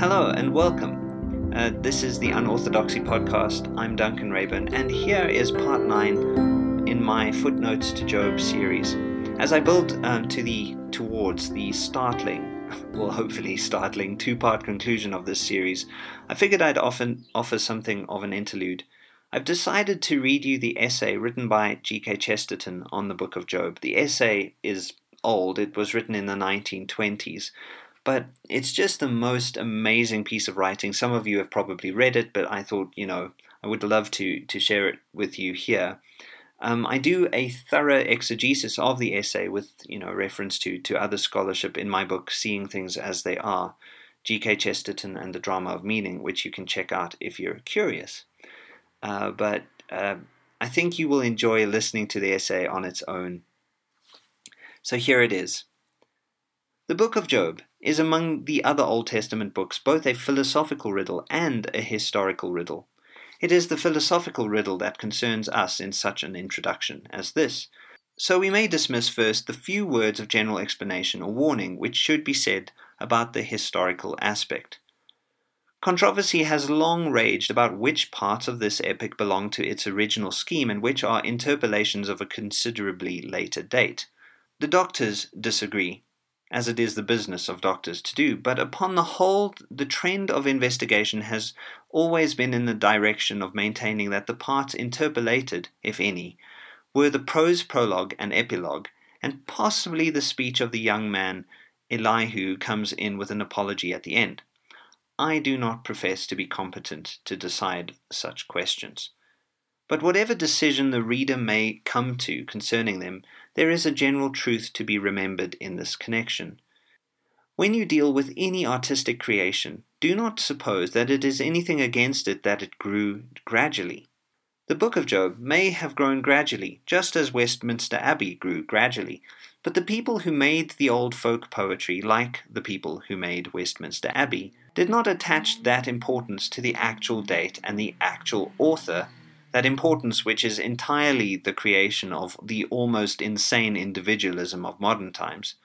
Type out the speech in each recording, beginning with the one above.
Hello and welcome. Uh, this is the Unorthodoxy Podcast. I'm Duncan Reyburn, and here is part nine in my Footnotes to Job series. As I build um, to the towards the startling, well, hopefully startling two-part conclusion of this series, I figured I'd often offer something of an interlude. I've decided to read you the essay written by G.K. Chesterton on the Book of Job. The essay is old; it was written in the 1920s but it's just the most amazing piece of writing. Some of you have probably read it, but I thought, you know, I would love to, to share it with you here. Um, I do a thorough exegesis of the essay with, you know, reference to, to other scholarship in my book, Seeing Things as They Are, G.K. Chesterton and the Drama of Meaning, which you can check out if you're curious. Uh, but uh, I think you will enjoy listening to the essay on its own. So here it is. The book of Job is among the other Old Testament books both a philosophical riddle and a historical riddle. It is the philosophical riddle that concerns us in such an introduction as this. So we may dismiss first the few words of general explanation or warning which should be said about the historical aspect. Controversy has long raged about which parts of this epic belong to its original scheme and which are interpolations of a considerably later date. The doctors disagree, as it is the business of doctors to do, but upon the whole, the trend of investigation has always been in the direction of maintaining that the parts interpolated, if any, were the prose prologue and epilogue, and possibly the speech of the young man Elihu comes in with an apology at the end. I do not profess to be competent to decide such questions. But whatever decision the reader may come to concerning them, there is a general truth to be remembered in this connection. When you deal with any artistic creation, do not suppose that it is anything against it that it grew gradually. The Book of Job may have grown gradually, just as Westminster Abbey grew gradually, but the people who made the old folk poetry, like the people who made Westminster Abbey, did not attach that importance to the actual date and the actual author that importance which is entirely the creation of the almost insane individualism of modern times.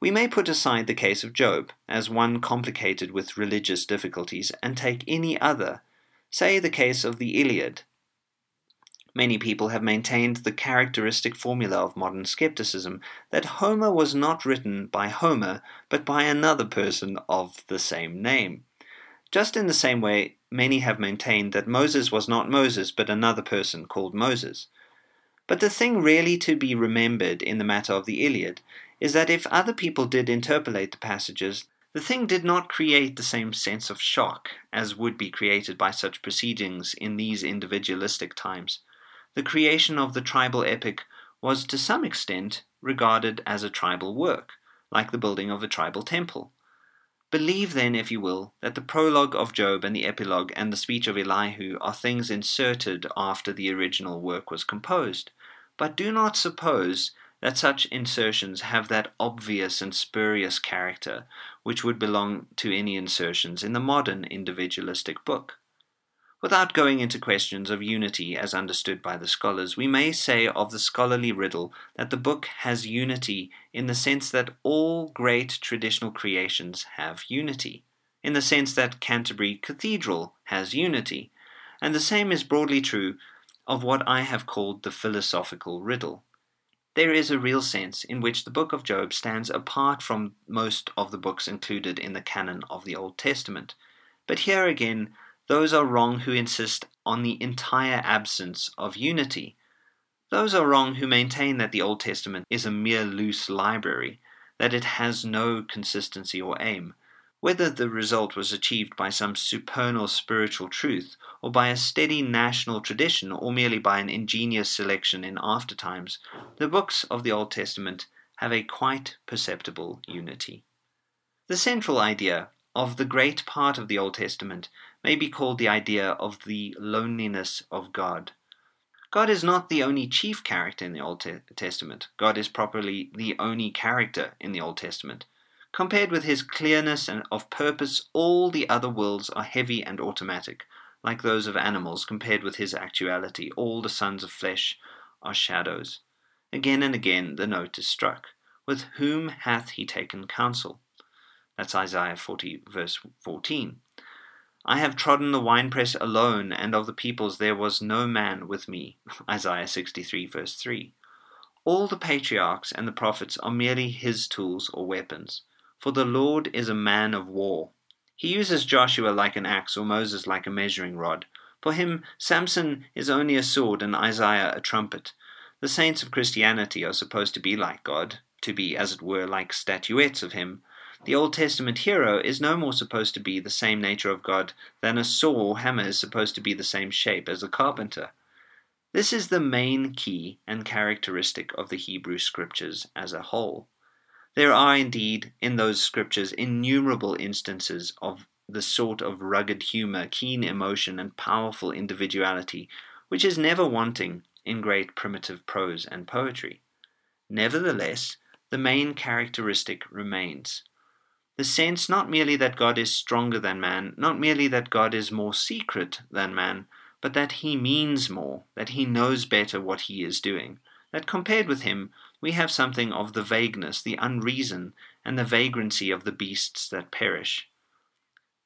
We may put aside the case of Job as one complicated with religious difficulties and take any other, say the case of the Iliad. Many people have maintained the characteristic formula of modern skepticism that Homer was not written by Homer, but by another person of the same name. Just in the same way, many have maintained that Moses was not Moses, but another person called Moses. But the thing really to be remembered in the matter of the Iliad is that if other people did interpolate the passages, the thing did not create the same sense of shock as would be created by such proceedings in these individualistic times. The creation of the tribal epic was to some extent regarded as a tribal work, like the building of a tribal temple. Believe then, if you will, that the prologue of Job and the epilogue and the speech of Elihu are things inserted after the original work was composed. But do not suppose that such insertions have that obvious and spurious character which would belong to any insertions in the modern individualistic book. Without going into questions of unity as understood by the scholars, we may say of the scholarly riddle that the book has unity in the sense that all great traditional creations have unity, in the sense that Canterbury Cathedral has unity, and the same is broadly true of what I have called the philosophical riddle. There is a real sense in which the book of Job stands apart from most of the books included in the canon of the Old Testament. But here again, those are wrong who insist on the entire absence of unity. Those are wrong who maintain that the Old Testament is a mere loose library, that it has no consistency or aim. Whether the result was achieved by some supernal spiritual truth, or by a steady national tradition, or merely by an ingenious selection in after times, the books of the Old Testament have a quite perceptible unity. The central idea of the great part of the Old Testament may be called the idea of the loneliness of God. God is not the only chief character in the Old Testament. God is properly the only character in the Old Testament. Compared with his clearness and of purpose, all the other worlds are heavy and automatic, like those of animals. Compared with his actuality, all the sons of flesh are shadows. Again and again the note is struck. With whom hath he taken counsel? That's Isaiah 40, verse 14. I have trodden the winepress alone, and of the peoples there was no man with me. Isaiah 63, verse 3. All the patriarchs and the prophets are merely his tools or weapons, for the Lord is a man of war. He uses Joshua like an axe or Moses like a measuring rod. For him, Samson is only a sword and Isaiah a trumpet. The saints of Christianity are supposed to be like God, to be, as it were, like statuettes of him. The Old Testament hero is no more supposed to be the same nature of God than a saw or hammer is supposed to be the same shape as a carpenter. This is the main key and characteristic of the Hebrew Scriptures as a whole. There are indeed in those Scriptures innumerable instances of the sort of rugged humor, keen emotion, and powerful individuality which is never wanting in great primitive prose and poetry. Nevertheless, the main characteristic remains. The sense not merely that God is stronger than man, not merely that God is more secret than man, but that he means more, that he knows better what he is doing, that compared with him we have something of the vagueness, the unreason, and the vagrancy of the beasts that perish.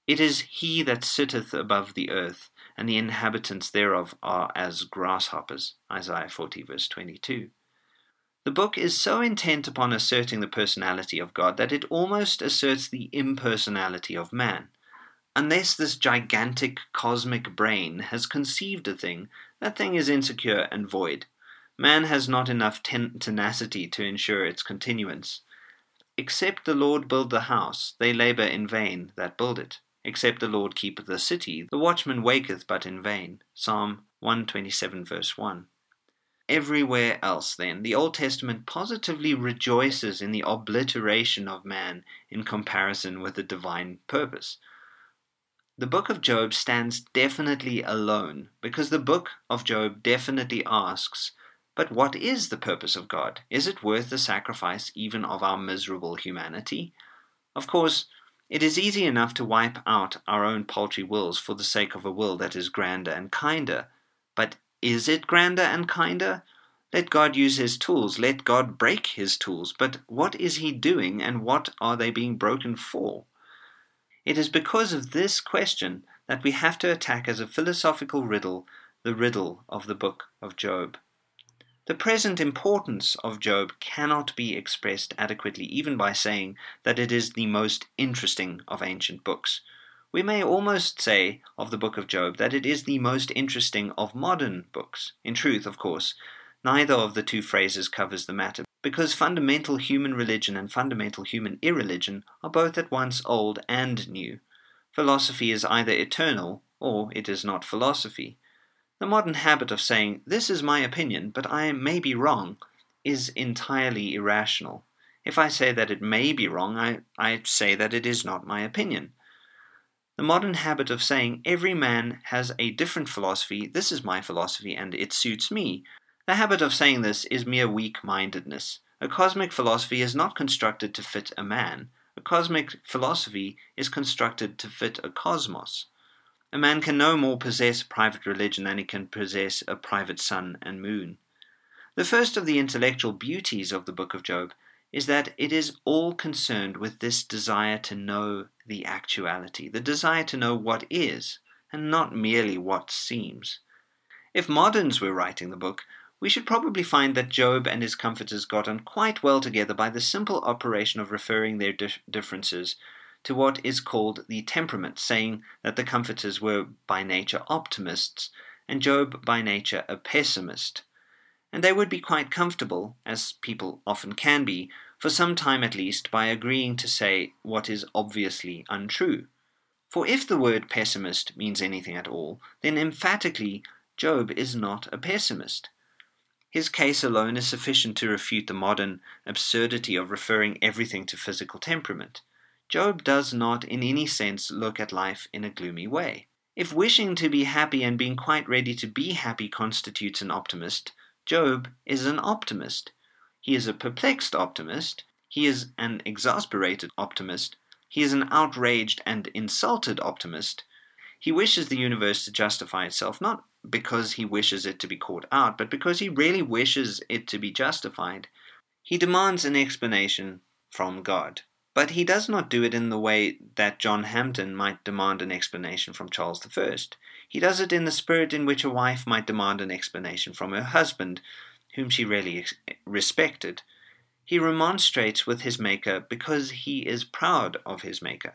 It is he that sitteth above the earth, and the inhabitants thereof are as grasshoppers. Isaiah 40, verse 22. The book is so intent upon asserting the personality of God that it almost asserts the impersonality of man. Unless this gigantic cosmic brain has conceived a thing, that thing is insecure and void. Man has not enough ten- tenacity to ensure its continuance. Except the Lord build the house, they labor in vain that build it. Except the Lord keep the city, the watchman waketh but in vain. Psalm 127, verse 1. Everywhere else, then, the Old Testament positively rejoices in the obliteration of man in comparison with the divine purpose. The book of Job stands definitely alone because the book of Job definitely asks, But what is the purpose of God? Is it worth the sacrifice even of our miserable humanity? Of course, it is easy enough to wipe out our own paltry wills for the sake of a will that is grander and kinder. But is it grander and kinder? Let God use his tools, let God break his tools. But what is he doing, and what are they being broken for? It is because of this question that we have to attack as a philosophical riddle the riddle of the book of Job. The present importance of Job cannot be expressed adequately even by saying that it is the most interesting of ancient books. We may almost say of the book of Job that it is the most interesting of modern books. In truth, of course, neither of the two phrases covers the matter, because fundamental human religion and fundamental human irreligion are both at once old and new. Philosophy is either eternal or it is not philosophy. The modern habit of saying, This is my opinion, but I may be wrong, is entirely irrational. If I say that it may be wrong, I, I say that it is not my opinion. The modern habit of saying, Every man has a different philosophy, this is my philosophy, and it suits me, the habit of saying this is mere weak mindedness. A cosmic philosophy is not constructed to fit a man. A cosmic philosophy is constructed to fit a cosmos. A man can no more possess private religion than he can possess a private sun and moon. The first of the intellectual beauties of the book of Job is that it is all concerned with this desire to know the actuality, the desire to know what is, and not merely what seems. If moderns were writing the book, we should probably find that Job and his comforters got on quite well together by the simple operation of referring their di- differences to what is called the temperament, saying that the comforters were by nature optimists and Job by nature a pessimist. And they would be quite comfortable, as people often can be, for some time at least, by agreeing to say what is obviously untrue. For if the word pessimist means anything at all, then emphatically Job is not a pessimist. His case alone is sufficient to refute the modern absurdity of referring everything to physical temperament. Job does not, in any sense, look at life in a gloomy way. If wishing to be happy and being quite ready to be happy constitutes an optimist, Job is an optimist. He is a perplexed optimist. He is an exasperated optimist. He is an outraged and insulted optimist. He wishes the universe to justify itself not because he wishes it to be caught out, but because he really wishes it to be justified. He demands an explanation from God. But he does not do it in the way that John Hampden might demand an explanation from Charles I. He does it in the spirit in which a wife might demand an explanation from her husband, whom she really respected. He remonstrates with his Maker because he is proud of his Maker.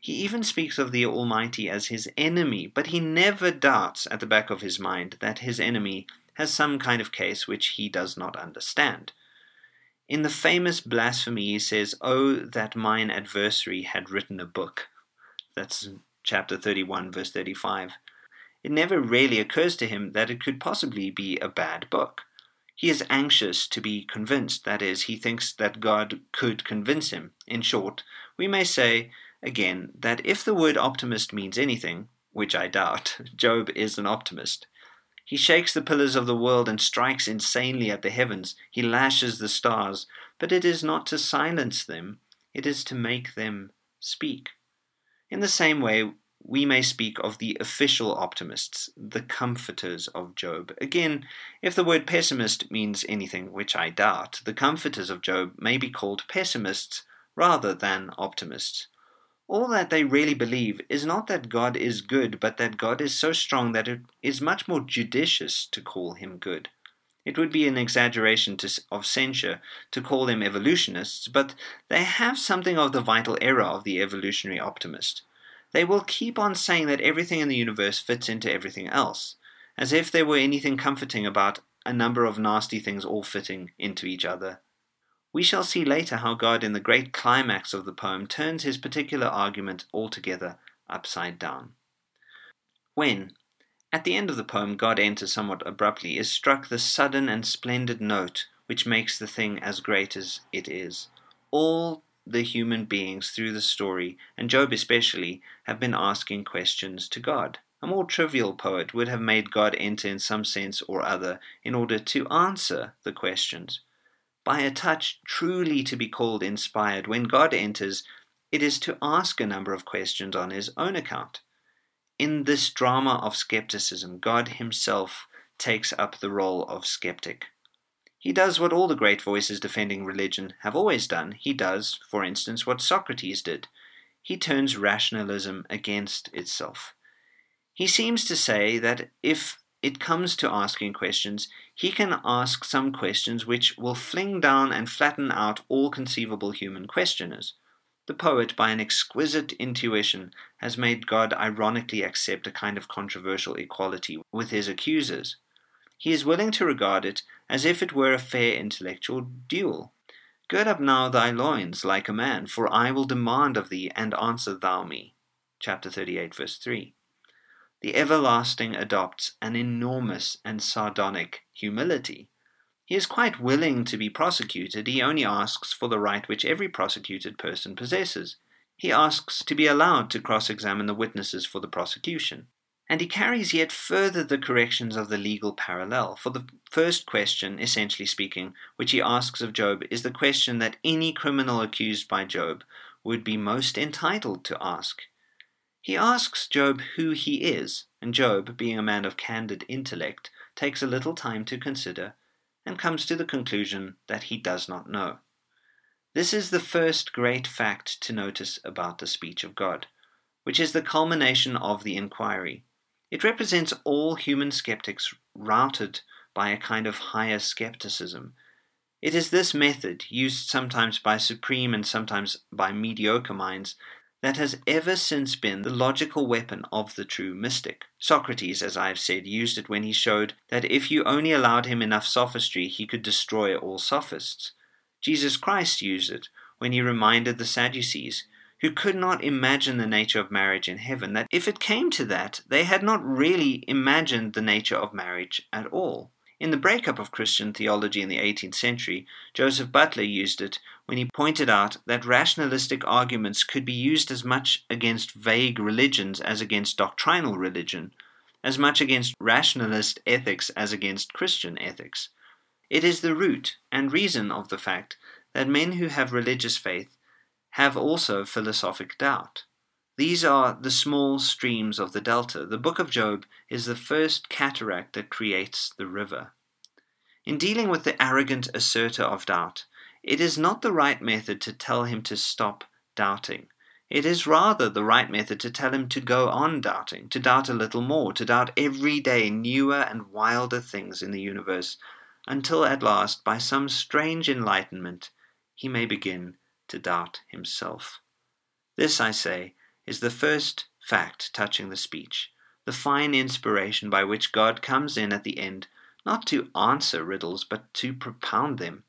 He even speaks of the Almighty as his enemy, but he never doubts at the back of his mind that his enemy has some kind of case which he does not understand. In the famous blasphemy, he says, Oh, that mine adversary had written a book. That's chapter 31, verse 35. It never really occurs to him that it could possibly be a bad book. He is anxious to be convinced, that is, he thinks that God could convince him. In short, we may say again that if the word optimist means anything, which I doubt, Job is an optimist. He shakes the pillars of the world and strikes insanely at the heavens. He lashes the stars, but it is not to silence them, it is to make them speak. In the same way, we may speak of the official optimists, the comforters of Job. Again, if the word pessimist means anything, which I doubt, the comforters of Job may be called pessimists rather than optimists. All that they really believe is not that God is good, but that God is so strong that it is much more judicious to call him good. It would be an exaggeration to, of censure to call them evolutionists, but they have something of the vital error of the evolutionary optimist. They will keep on saying that everything in the universe fits into everything else, as if there were anything comforting about a number of nasty things all fitting into each other we shall see later how God, in the great climax of the poem, turns his particular argument altogether upside down. When, at the end of the poem, God enters somewhat abruptly, is struck the sudden and splendid note which makes the thing as great as it is. All the human beings through the story, and Job especially, have been asking questions to God. A more trivial poet would have made God enter in some sense or other in order to answer the questions by a touch truly to be called inspired, when God enters, it is to ask a number of questions on his own account. In this drama of skepticism, God himself takes up the role of skeptic. He does what all the great voices defending religion have always done. He does, for instance, what Socrates did. He turns rationalism against itself. He seems to say that if it comes to asking questions, he can ask some questions which will fling down and flatten out all conceivable human questioners. The poet, by an exquisite intuition, has made God ironically accept a kind of controversial equality with his accusers. He is willing to regard it as if it were a fair intellectual duel. Gird up now thy loins like a man, for I will demand of thee, and answer thou me. Chapter 38, verse 3 the everlasting adopts an enormous and sardonic humility. He is quite willing to be prosecuted, he only asks for the right which every prosecuted person possesses. He asks to be allowed to cross examine the witnesses for the prosecution. And he carries yet further the corrections of the legal parallel. For the first question, essentially speaking, which he asks of Job, is the question that any criminal accused by Job would be most entitled to ask. He asks Job who he is, and Job, being a man of candid intellect, takes a little time to consider and comes to the conclusion that he does not know. This is the first great fact to notice about the speech of God, which is the culmination of the inquiry. It represents all human skeptics routed by a kind of higher skepticism. It is this method, used sometimes by supreme and sometimes by mediocre minds, that has ever since been the logical weapon of the true mystic. Socrates, as I have said, used it when he showed that if you only allowed him enough sophistry, he could destroy all sophists. Jesus Christ used it when he reminded the Sadducees, who could not imagine the nature of marriage in heaven, that if it came to that, they had not really imagined the nature of marriage at all. In the breakup of Christian theology in the 18th century, Joseph Butler used it when he pointed out that rationalistic arguments could be used as much against vague religions as against doctrinal religion, as much against rationalist ethics as against Christian ethics. It is the root and reason of the fact that men who have religious faith have also philosophic doubt. These are the small streams of the delta. The book of Job is the first cataract that creates the river. In dealing with the arrogant asserter of doubt, it is not the right method to tell him to stop doubting. It is rather the right method to tell him to go on doubting, to doubt a little more, to doubt every day newer and wilder things in the universe, until at last, by some strange enlightenment, he may begin to doubt himself. This, I say, is the first fact touching the speech, the fine inspiration by which God comes in at the end, not to answer riddles, but to propound them.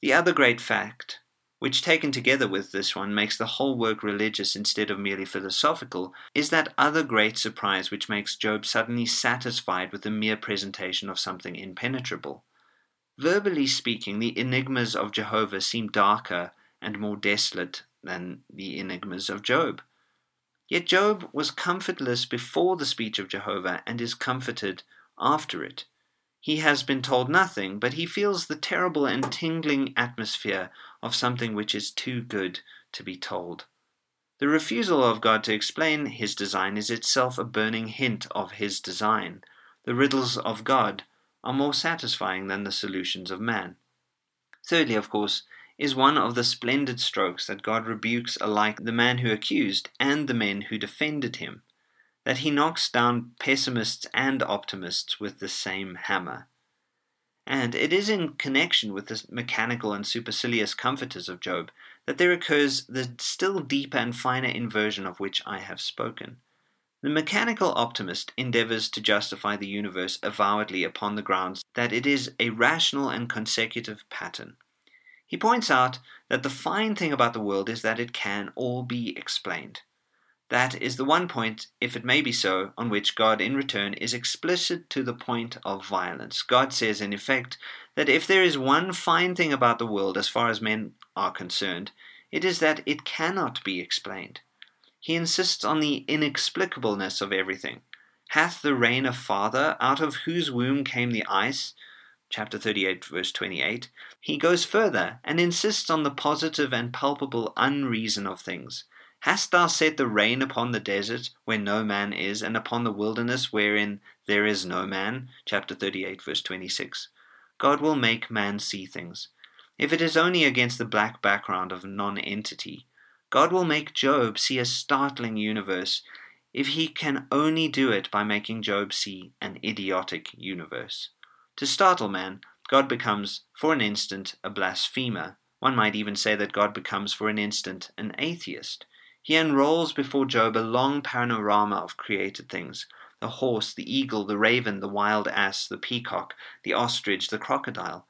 The other great fact which taken together with this one makes the whole work religious instead of merely philosophical, is that other great surprise which makes Job suddenly satisfied with the mere presentation of something impenetrable. Verbally speaking, the enigmas of Jehovah seem darker and more desolate than the enigmas of Job. Yet Job was comfortless before the speech of Jehovah and is comforted after it. He has been told nothing, but he feels the terrible and tingling atmosphere of something which is too good to be told. The refusal of God to explain his design is itself a burning hint of his design. The riddles of God are more satisfying than the solutions of man. Thirdly, of course, is one of the splendid strokes that God rebukes alike the man who accused and the men who defended him that he knocks down pessimists and optimists with the same hammer. And it is in connection with the mechanical and supercilious comforters of Job that there occurs the still deeper and finer inversion of which I have spoken. The mechanical optimist endeavors to justify the universe avowedly upon the grounds that it is a rational and consecutive pattern. He points out that the fine thing about the world is that it can all be explained. That is the one point, if it may be so, on which God in return is explicit to the point of violence. God says, in effect, that if there is one fine thing about the world as far as men are concerned, it is that it cannot be explained. He insists on the inexplicableness of everything. Hath the rain a father, out of whose womb came the ice? Chapter 38, verse 28. He goes further and insists on the positive and palpable unreason of things. Hast thou set the rain upon the desert where no man is, and upon the wilderness wherein there is no man? Chapter 38, verse 26. God will make man see things. If it is only against the black background of nonentity, God will make Job see a startling universe if he can only do it by making Job see an idiotic universe. To startle man, God becomes, for an instant, a blasphemer. One might even say that God becomes, for an instant, an atheist. He unrolls before Job a long panorama of created things the horse, the eagle, the raven, the wild ass, the peacock, the ostrich, the crocodile.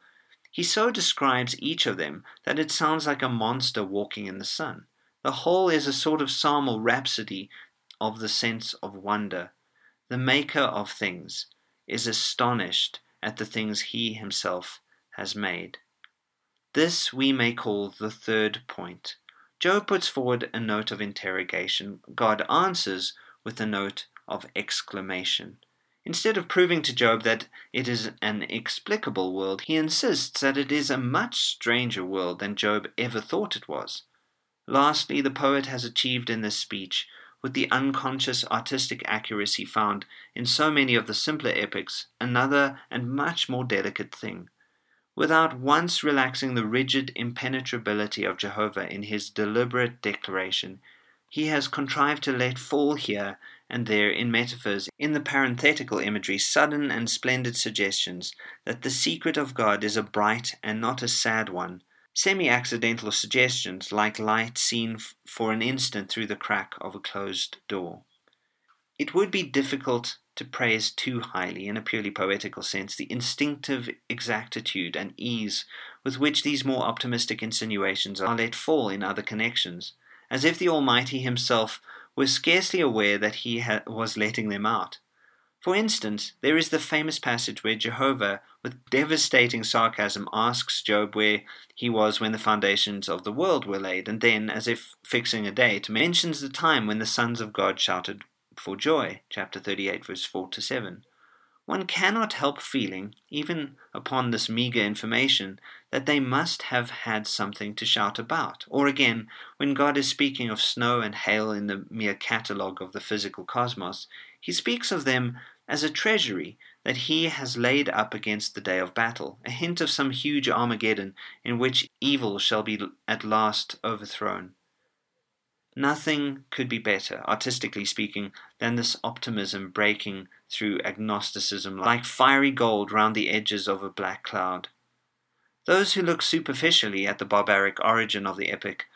He so describes each of them that it sounds like a monster walking in the sun. The whole is a sort of psalm or rhapsody of the sense of wonder. The maker of things is astonished at the things he himself has made. This we may call the third point. Job puts forward a note of interrogation. God answers with a note of exclamation. Instead of proving to Job that it is an explicable world, he insists that it is a much stranger world than Job ever thought it was. Lastly, the poet has achieved in this speech, with the unconscious artistic accuracy found in so many of the simpler epics, another and much more delicate thing. Without once relaxing the rigid impenetrability of Jehovah in his deliberate declaration, he has contrived to let fall here and there in metaphors, in the parenthetical imagery, sudden and splendid suggestions that the secret of God is a bright and not a sad one, semi accidental suggestions like light seen f- for an instant through the crack of a closed door. It would be difficult to praise too highly, in a purely poetical sense, the instinctive exactitude and ease with which these more optimistic insinuations are let fall in other connections, as if the Almighty Himself were scarcely aware that He ha- was letting them out. For instance, there is the famous passage where Jehovah, with devastating sarcasm, asks Job where he was when the foundations of the world were laid, and then, as if fixing a date, mentions the time when the sons of God shouted for joy, chapter 38, verse 4 to 7. One cannot help feeling, even upon this meagre information, that they must have had something to shout about. Or again, when God is speaking of snow and hail in the mere catalogue of the physical cosmos, he speaks of them as a treasury that he has laid up against the day of battle, a hint of some huge Armageddon in which evil shall be at last overthrown. Nothing could be better, artistically speaking, than this optimism breaking through agnosticism like fiery gold round the edges of a black cloud. Those who look superficially at the barbaric origin of the epic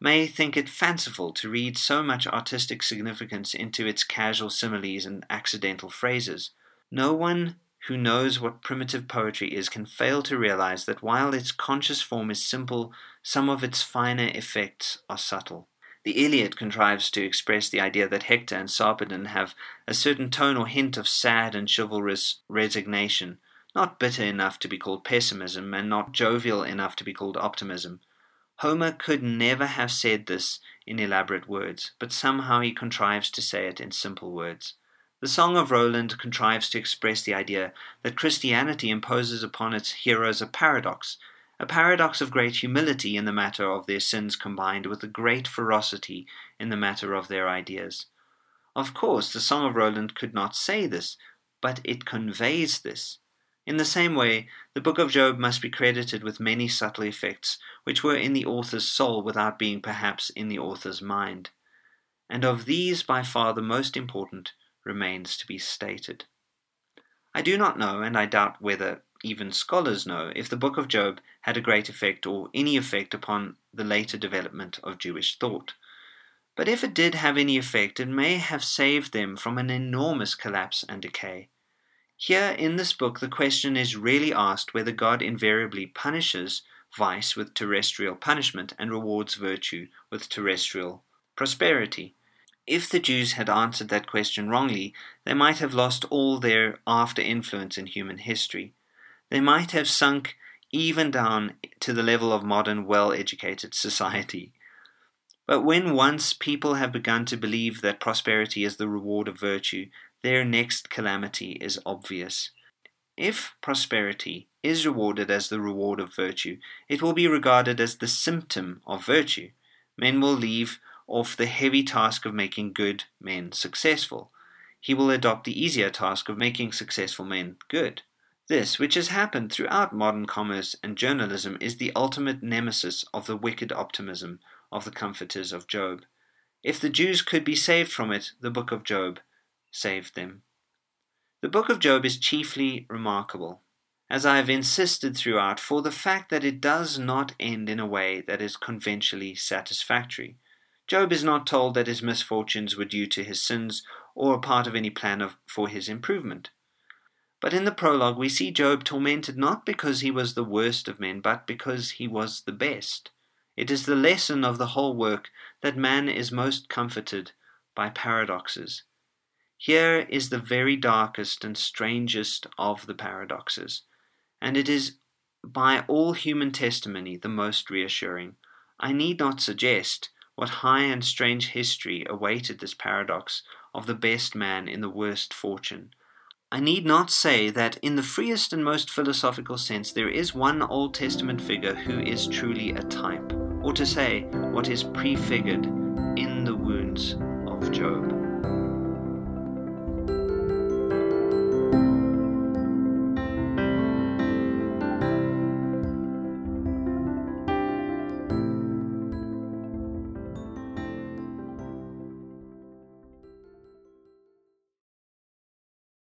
may think it fanciful to read so much artistic significance into its casual similes and accidental phrases. No one who knows what primitive poetry is can fail to realize that while its conscious form is simple, some of its finer effects are subtle. The Iliad contrives to express the idea that Hector and Sarpedon have a certain tone or hint of sad and chivalrous resignation, not bitter enough to be called pessimism, and not jovial enough to be called optimism. Homer could never have said this in elaborate words, but somehow he contrives to say it in simple words. The Song of Roland contrives to express the idea that Christianity imposes upon its heroes a paradox, a paradox of great humility in the matter of their sins combined with a great ferocity in the matter of their ideas. Of course, the Song of Roland could not say this, but it conveys this. In the same way, the book of Job must be credited with many subtle effects which were in the author's soul without being perhaps in the author's mind. And of these, by far the most important remains to be stated. I do not know, and I doubt whether even scholars know if the book of Job had a great effect or any effect upon the later development of Jewish thought. But if it did have any effect, it may have saved them from an enormous collapse and decay. Here in this book, the question is really asked whether God invariably punishes vice with terrestrial punishment and rewards virtue with terrestrial prosperity. If the Jews had answered that question wrongly, they might have lost all their after influence in human history they might have sunk even down to the level of modern well educated society. But when once people have begun to believe that prosperity is the reward of virtue, their next calamity is obvious. If prosperity is rewarded as the reward of virtue, it will be regarded as the symptom of virtue. Men will leave off the heavy task of making good men successful. He will adopt the easier task of making successful men good. This, which has happened throughout modern commerce and journalism, is the ultimate nemesis of the wicked optimism of the comforters of Job. If the Jews could be saved from it, the book of Job saved them. The book of Job is chiefly remarkable, as I have insisted throughout, for the fact that it does not end in a way that is conventionally satisfactory. Job is not told that his misfortunes were due to his sins or a part of any plan of, for his improvement. But in the prologue, we see Job tormented not because he was the worst of men, but because he was the best. It is the lesson of the whole work that man is most comforted by paradoxes. Here is the very darkest and strangest of the paradoxes, and it is by all human testimony the most reassuring. I need not suggest what high and strange history awaited this paradox of the best man in the worst fortune. I need not say that, in the freest and most philosophical sense, there is one Old Testament figure who is truly a type, or to say, what is prefigured in the wounds of Job.